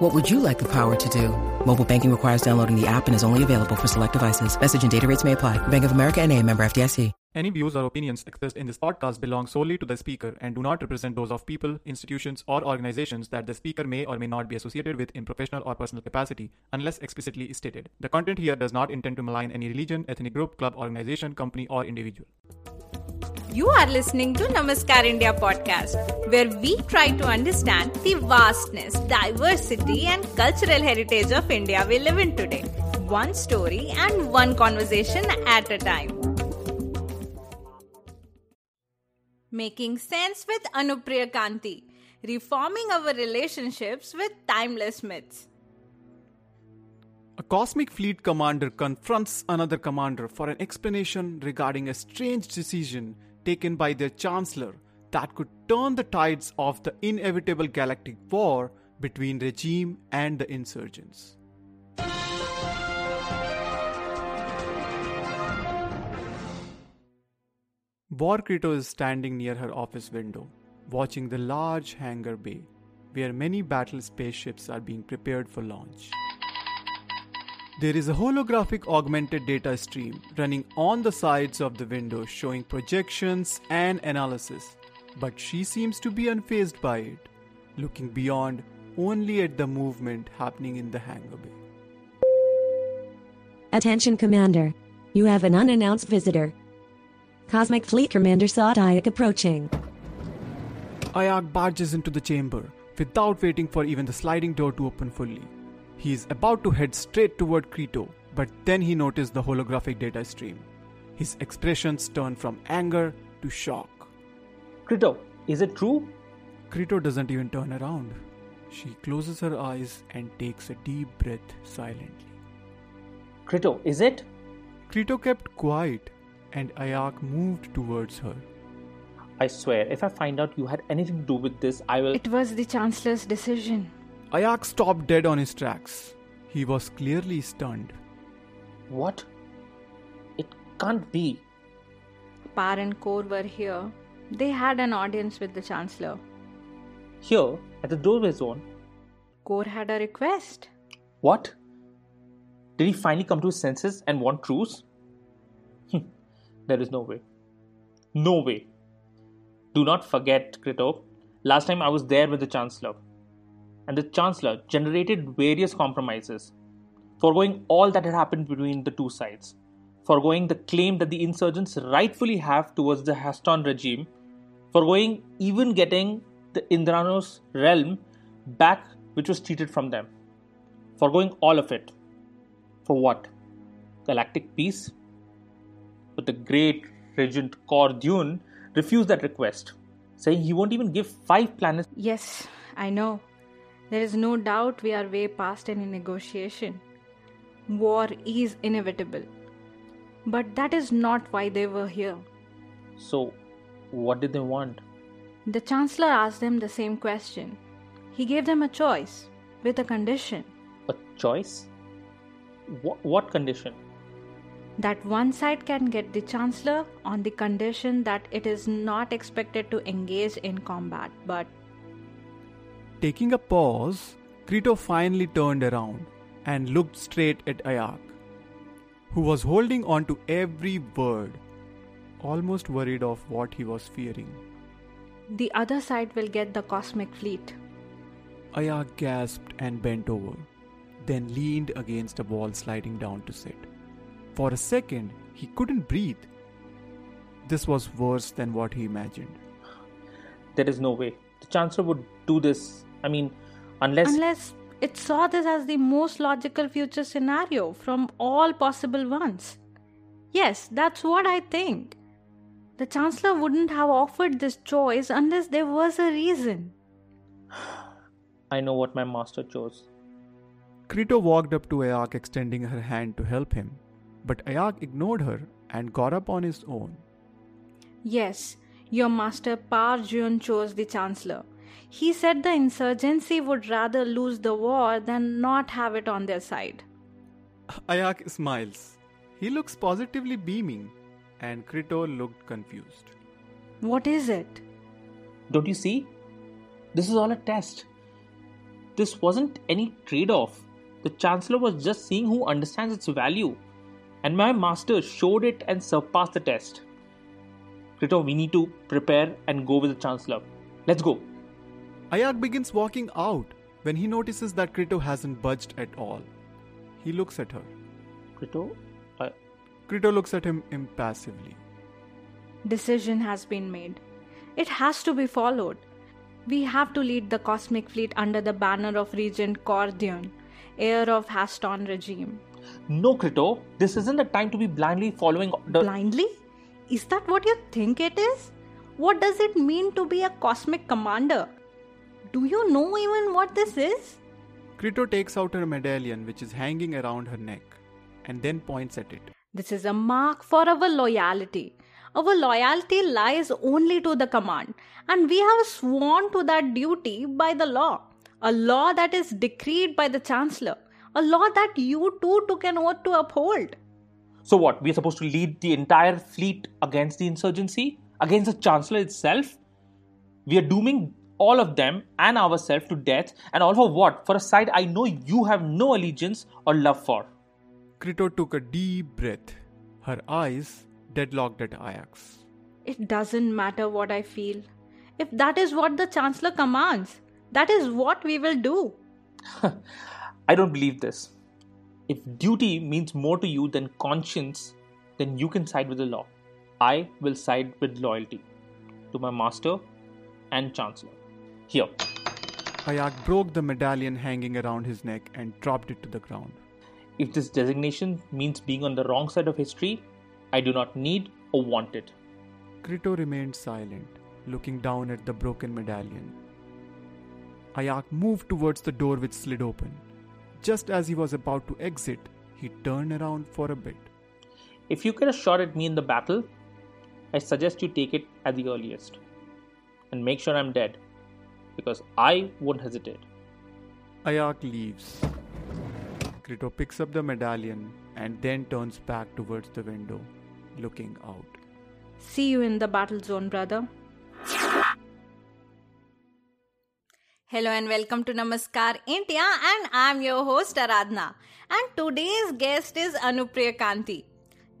What would you like the power to do? Mobile banking requires downloading the app and is only available for select devices. Message and data rates may apply. Bank of America and a member FDIC. Any views or opinions expressed in this podcast belong solely to the speaker and do not represent those of people, institutions, or organizations that the speaker may or may not be associated with in professional or personal capacity, unless explicitly stated. The content here does not intend to malign any religion, ethnic group, club, organization, company, or individual. You are listening to Namaskar India podcast, where we try to understand the vastness, diversity, and cultural heritage of India we live in today. One story and one conversation at a time. Making sense with Anupriya Kanti, reforming our relationships with timeless myths. A cosmic fleet commander confronts another commander for an explanation regarding a strange decision taken by their chancellor that could turn the tides of the inevitable galactic war between regime and the insurgents. War Krito is standing near her office window, watching the large hangar bay, where many battle spaceships are being prepared for launch. There is a holographic augmented data stream running on the sides of the window showing projections and analysis, but she seems to be unfazed by it, looking beyond only at the movement happening in the hangar bay. Attention Commander. You have an unannounced visitor. Cosmic Fleet Commander Sadayak approaching. Ayak barges into the chamber without waiting for even the sliding door to open fully. He is about to head straight toward Krito, but then he noticed the holographic data stream. His expressions turn from anger to shock. Krito, is it true? Krito doesn't even turn around. She closes her eyes and takes a deep breath silently. Krito, is it? Krito kept quiet, and Ayak moved towards her. I swear, if I find out you had anything to do with this, I will. It was the Chancellor's decision. Ayak stopped dead on his tracks. He was clearly stunned. What? It can't be. Par and Kor were here. They had an audience with the Chancellor. Here, at the doorway zone. Kor had a request. What? Did he finally come to his senses and want truce? Hmm, there is no way. No way. Do not forget, Krito. Last time I was there with the Chancellor. And the Chancellor generated various compromises, foregoing all that had happened between the two sides, foregoing the claim that the insurgents rightfully have towards the Haston regime, foregoing even getting the Indranos realm back which was cheated from them, foregoing all of it. For what? Galactic peace? But the great regent Kor Dune refused that request, saying he won't even give five planets. Yes, I know. There is no doubt we are way past any negotiation. War is inevitable. But that is not why they were here. So, what did they want? The Chancellor asked them the same question. He gave them a choice, with a condition A choice? What, what condition? that one side can get the Chancellor on the condition that it is not expected to engage in combat, but Taking a pause, Krito finally turned around and looked straight at Ayak, who was holding on to every word, almost worried of what he was fearing. the other side will get the cosmic fleet. Ayak gasped and bent over, then leaned against a wall, sliding down to sit. For a second, he couldn't breathe. This was worse than what he imagined. There is no way. The Chancellor would do this. I mean, unless. Unless it saw this as the most logical future scenario from all possible ones. Yes, that's what I think. The Chancellor wouldn't have offered this choice unless there was a reason. I know what my master chose. Krito walked up to Ayak, extending her hand to help him, but Ayak ignored her and got up on his own, Yes, your master Par Jun chose the Chancellor. He said the insurgency would rather lose the war than not have it on their side. Ayak smiles. He looks positively beaming, and Krito looked confused. What is it? Don't you see? This is all a test. This wasn't any trade off. The Chancellor was just seeing who understands its value. And my master showed it and surpassed the test. Krito, we need to prepare and go with the Chancellor. Let's go. Ayak begins walking out when he notices that Krito hasn't budged at all. He looks at her. Krito, I... Krito looks at him impassively. Decision has been made. It has to be followed. We have to lead the cosmic fleet under the banner of Regent Cordion, heir of Haston regime. No, Krito, this isn't the time to be blindly following the. Blindly? Is that what you think it is? What does it mean to be a cosmic commander? Do you know even what this is? Krito takes out her medallion, which is hanging around her neck, and then points at it. This is a mark for our loyalty. Our loyalty lies only to the command, and we have sworn to that duty by the law. A law that is decreed by the Chancellor. A law that you too took an oath to uphold. So, what? We're supposed to lead the entire fleet against the insurgency? Against the Chancellor itself? We are dooming all of them and ourselves to death, and all for what? For a side I know you have no allegiance or love for. Krito took a deep breath. Her eyes deadlocked at Ayak. It doesn't matter what I feel. If that is what the Chancellor commands, that is what we will do. I don't believe this. If duty means more to you than conscience, then you can side with the law. I will side with loyalty to my master and chancellor. Here. Ayak broke the medallion hanging around his neck and dropped it to the ground. If this designation means being on the wrong side of history, I do not need or want it. Krito remained silent, looking down at the broken medallion. Ayak moved towards the door which slid open. Just as he was about to exit, he turned around for a bit. If you get a shot at me in the battle, I suggest you take it at the earliest. And make sure I'm dead, because I won't hesitate. Ayak leaves. Krito picks up the medallion and then turns back towards the window looking out. See you in the battle zone, brother. Hello and welcome to Namaskar India, and I'm your host Aradhna. And today's guest is Anupriya Kanti.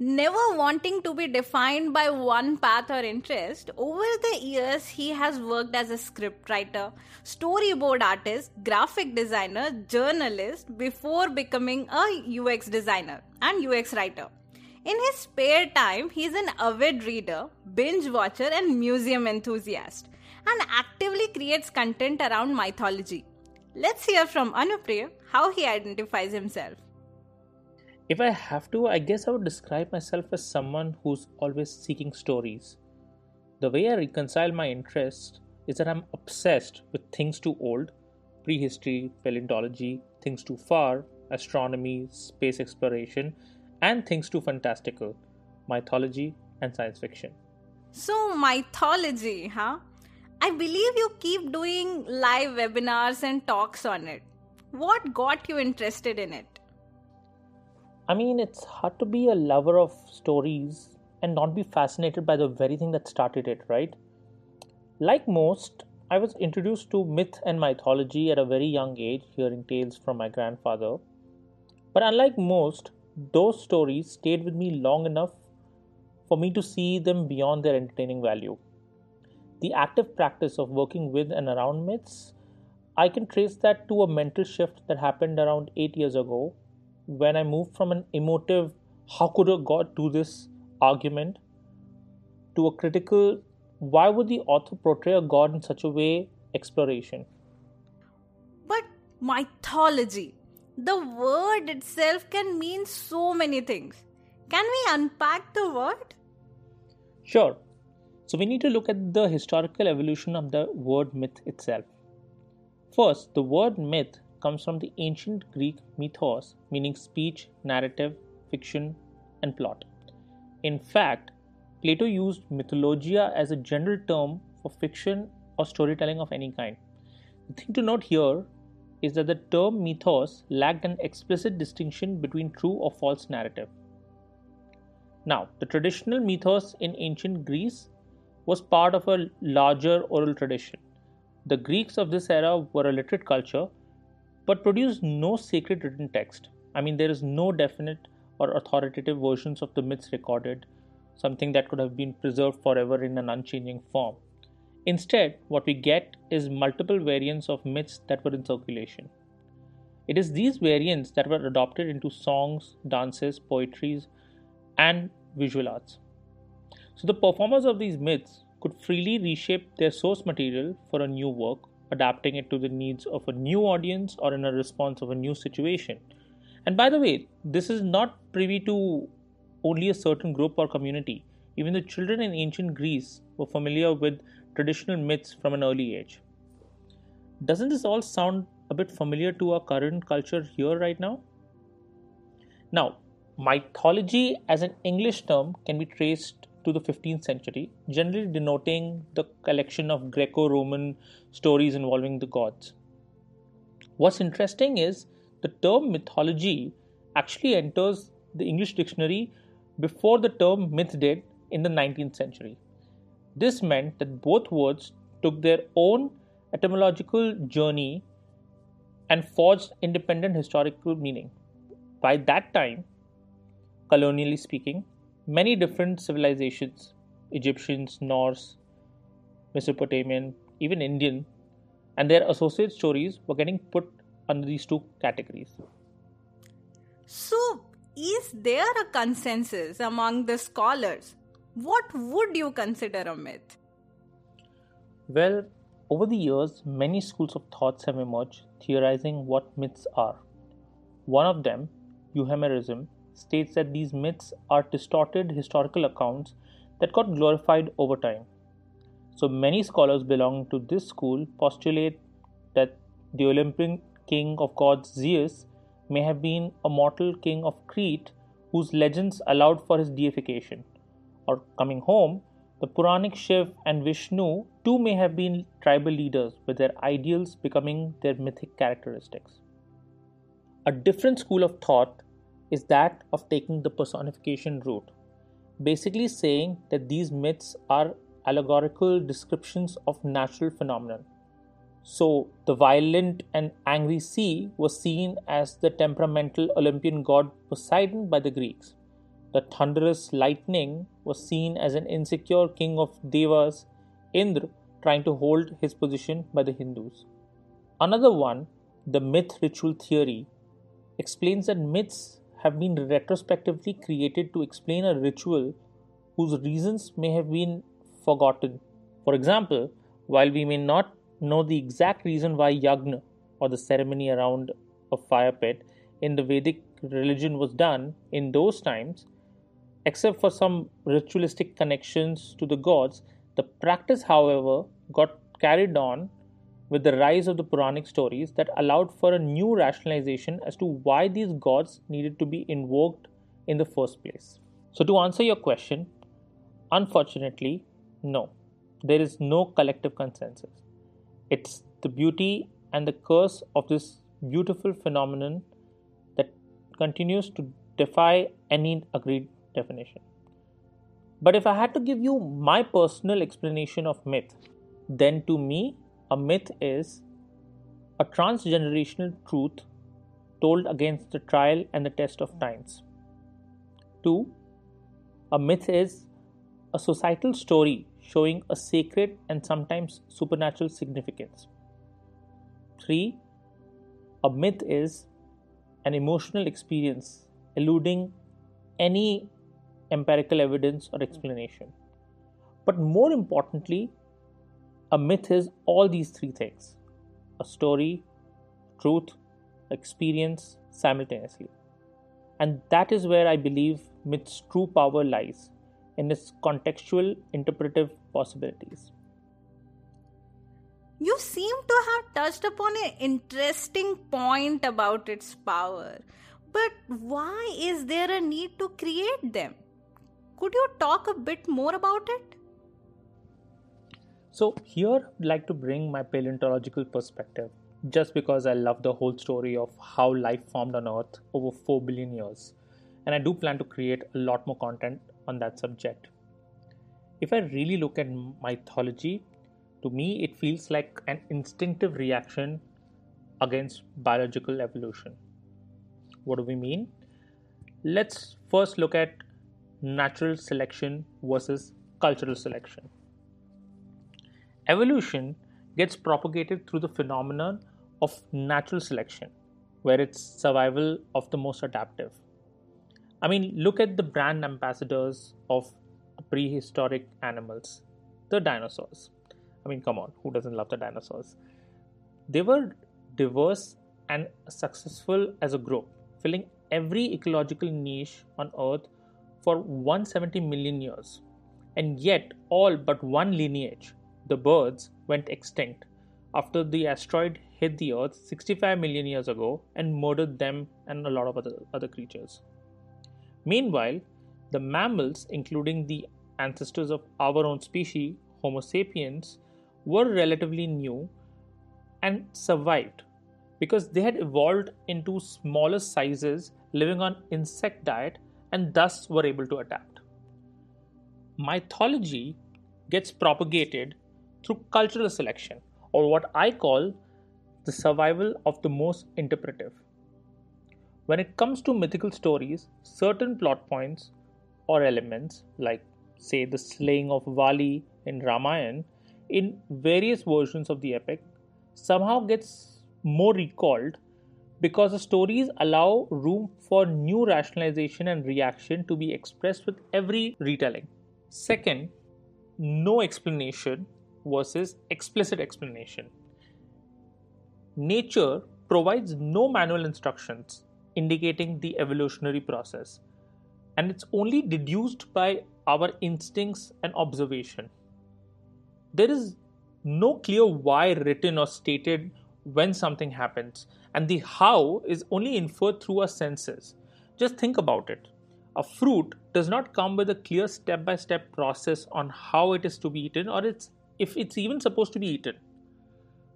Never wanting to be defined by one path or interest, over the years he has worked as a scriptwriter, storyboard artist, graphic designer, journalist before becoming a UX designer and UX writer. In his spare time, he's an avid reader, binge watcher, and museum enthusiast, and actively creates content around mythology. Let's hear from Anupriya how he identifies himself. If I have to, I guess I would describe myself as someone who's always seeking stories. The way I reconcile my interests is that I'm obsessed with things too old, prehistory, paleontology, things too far, astronomy, space exploration, and things too fantastical mythology and science fiction. So, mythology, huh? I believe you keep doing live webinars and talks on it. What got you interested in it? I mean, it's hard to be a lover of stories and not be fascinated by the very thing that started it, right? Like most, I was introduced to myth and mythology at a very young age, hearing tales from my grandfather. But unlike most, those stories stayed with me long enough for me to see them beyond their entertaining value. The active practice of working with and around myths, I can trace that to a mental shift that happened around eight years ago when I move from an emotive, how could a god do this argument to a critical, why would the author portray a god in such a way exploration? But mythology, the word itself can mean so many things. Can we unpack the word? Sure. So, we need to look at the historical evolution of the word myth itself. First, the word myth comes from the ancient Greek mythos, meaning speech, narrative, fiction, and plot. In fact, Plato used mythologia as a general term for fiction or storytelling of any kind. The thing to note here is that the term mythos lacked an explicit distinction between true or false narrative. Now, the traditional mythos in ancient Greece was part of a larger oral tradition. The Greeks of this era were a literate culture but produced no sacred written text. I mean, there is no definite or authoritative versions of the myths recorded, something that could have been preserved forever in an unchanging form. Instead, what we get is multiple variants of myths that were in circulation. It is these variants that were adopted into songs, dances, poetries, and visual arts. So, the performers of these myths could freely reshape their source material for a new work, adapting it to the needs of a new audience or in a response of a new situation. And by the way, this is not privy to only a certain group or community. Even the children in ancient Greece were familiar with traditional myths from an early age. Doesn't this all sound a bit familiar to our current culture here right now? Now, mythology as an English term can be traced to the 15th century, generally denoting the collection of Greco Roman stories involving the gods. What's interesting is the term mythology actually enters the English dictionary before the term myth did in the 19th century. This meant that both words took their own etymological journey and forged independent historical meaning. By that time, colonially speaking, many different civilizations Egyptians, Norse, Mesopotamian, even Indian and their associate stories were getting put under these two categories. So, is there a consensus among the scholars? What would you consider a myth? Well, over the years, many schools of thoughts have emerged theorizing what myths are. One of them, Euhemerism, states that these myths are distorted historical accounts that got glorified over time. So many scholars belonging to this school postulate that the Olympian king of gods Zeus may have been a mortal king of Crete whose legends allowed for his deification. Or coming home, the Puranic Shiv and Vishnu too may have been tribal leaders with their ideals becoming their mythic characteristics. A different school of thought is that of taking the personification route, basically saying that these myths are allegorical descriptions of natural phenomena. So, the violent and angry sea was seen as the temperamental Olympian god Poseidon by the Greeks. The thunderous lightning was seen as an insecure king of Devas, Indra, trying to hold his position by the Hindus. Another one, the myth ritual theory, explains that myths have been retrospectively created to explain a ritual whose reasons may have been forgotten. For example, while we may not know the exact reason why yagna or the ceremony around a fire pit in the Vedic religion was done in those times, except for some ritualistic connections to the gods, the practice, however, got carried on with the rise of the Puranic stories that allowed for a new rationalization as to why these gods needed to be invoked in the first place. So, to answer your question, unfortunately, no, there is no collective consensus. It's the beauty and the curse of this beautiful phenomenon that continues to defy any agreed definition. But if I had to give you my personal explanation of myth, then to me, a myth is a transgenerational truth told against the trial and the test of times. 2. A myth is a societal story showing a sacred and sometimes supernatural significance. 3. A myth is an emotional experience eluding any empirical evidence or explanation. But more importantly, a myth is all these three things a story, truth, experience simultaneously. And that is where I believe myth's true power lies in its contextual interpretive possibilities. You seem to have touched upon an interesting point about its power. But why is there a need to create them? Could you talk a bit more about it? So, here I'd like to bring my paleontological perspective just because I love the whole story of how life formed on Earth over 4 billion years. And I do plan to create a lot more content on that subject. If I really look at mythology, to me it feels like an instinctive reaction against biological evolution. What do we mean? Let's first look at natural selection versus cultural selection. Evolution gets propagated through the phenomenon of natural selection, where it's survival of the most adaptive. I mean, look at the brand ambassadors of prehistoric animals, the dinosaurs. I mean, come on, who doesn't love the dinosaurs? They were diverse and successful as a group, filling every ecological niche on Earth for 170 million years. And yet, all but one lineage, the birds, went extinct after the asteroid hit the Earth 65 million years ago and murdered them and a lot of other, other creatures. Meanwhile, the mammals, including the ancestors of our own species, Homo sapiens, were relatively new and survived because they had evolved into smaller sizes living on insect diet and thus were able to adapt. Mythology gets propagated through cultural selection or what I call the survival of the most interpretive. When it comes to mythical stories, certain plot points or elements, like, say, the slaying of Vali in Ramayana, in various versions of the epic, somehow gets more recalled because the stories allow room for new rationalization and reaction to be expressed with every retelling. Second, no explanation versus explicit explanation. Nature provides no manual instructions indicating the evolutionary process, and it's only deduced by our instincts and observation. There is no clear why written or stated when something happens, and the how is only inferred through our senses. Just think about it. A fruit does not come with a clear step by step process on how it is to be eaten or its if it's even supposed to be eaten.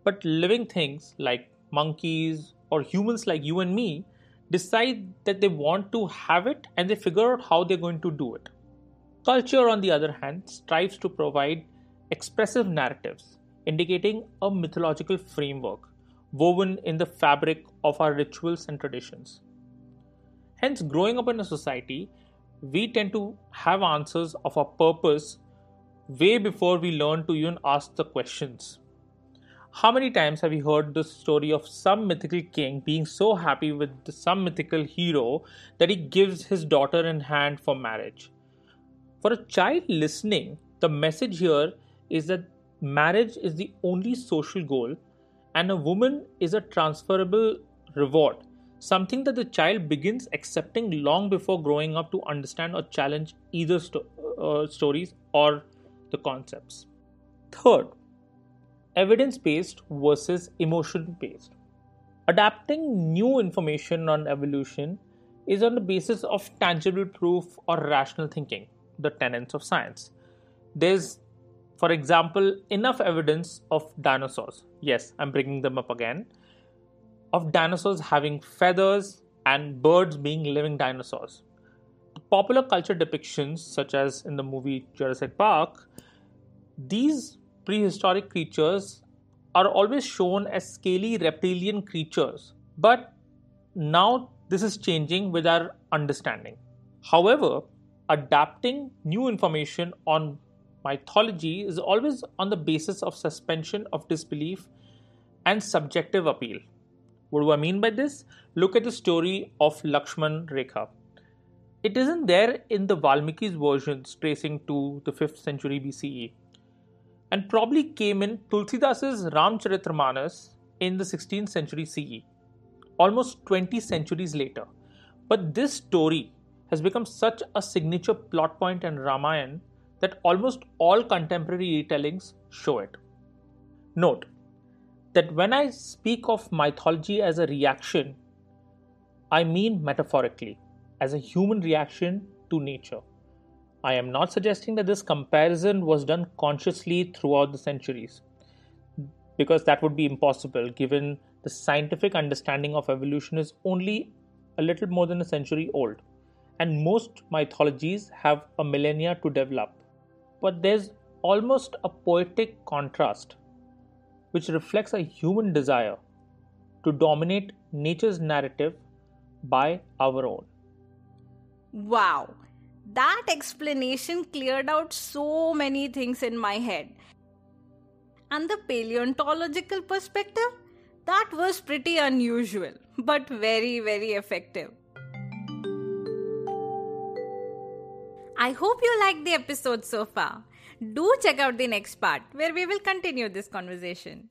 But living things like monkeys or humans like you and me decide that they want to have it and they figure out how they're going to do it. Culture, on the other hand, strives to provide expressive narratives indicating a mythological framework woven in the fabric of our rituals and traditions. Hence, growing up in a society, we tend to have answers of our purpose way before we learn to even ask the questions. How many times have you heard the story of some mythical king being so happy with some mythical hero that he gives his daughter in hand for marriage? For a child listening, the message here is that marriage is the only social goal and a woman is a transferable reward, something that the child begins accepting long before growing up to understand or challenge either sto- uh, stories or the concepts. Third, evidence based versus emotion based. Adapting new information on evolution is on the basis of tangible proof or rational thinking, the tenets of science. There's, for example, enough evidence of dinosaurs. Yes, I'm bringing them up again. Of dinosaurs having feathers and birds being living dinosaurs popular culture depictions, such as in the movie Jurassic Park, these prehistoric creatures are always shown as scaly reptilian creatures. But now this is changing with our understanding. However, adapting new information on mythology is always on the basis of suspension of disbelief and subjective appeal. What do I mean by this? Look at the story of Lakshman Rekha it isn't there in the Valmiki's versions tracing to the 5th century BCE and probably came in Tulsidas's Ramcharitramanas in the 16th century CE, almost 20 centuries later. But this story has become such a signature plot point in Ramayana that almost all contemporary retellings show it. Note that when I speak of mythology as a reaction, I mean metaphorically as a human reaction to nature. I am not suggesting that this comparison was done consciously throughout the centuries, because that would be impossible given the scientific understanding of evolution is only a little more than a century old, and most mythologies have a millennia to develop. But there's almost a poetic contrast which reflects a human desire to dominate nature's narrative by our own. Wow, that explanation cleared out so many things in my head. And the paleontological perspective? That was pretty unusual, but very, very effective. I hope you liked the episode so far. Do check out the next part where we will continue this conversation.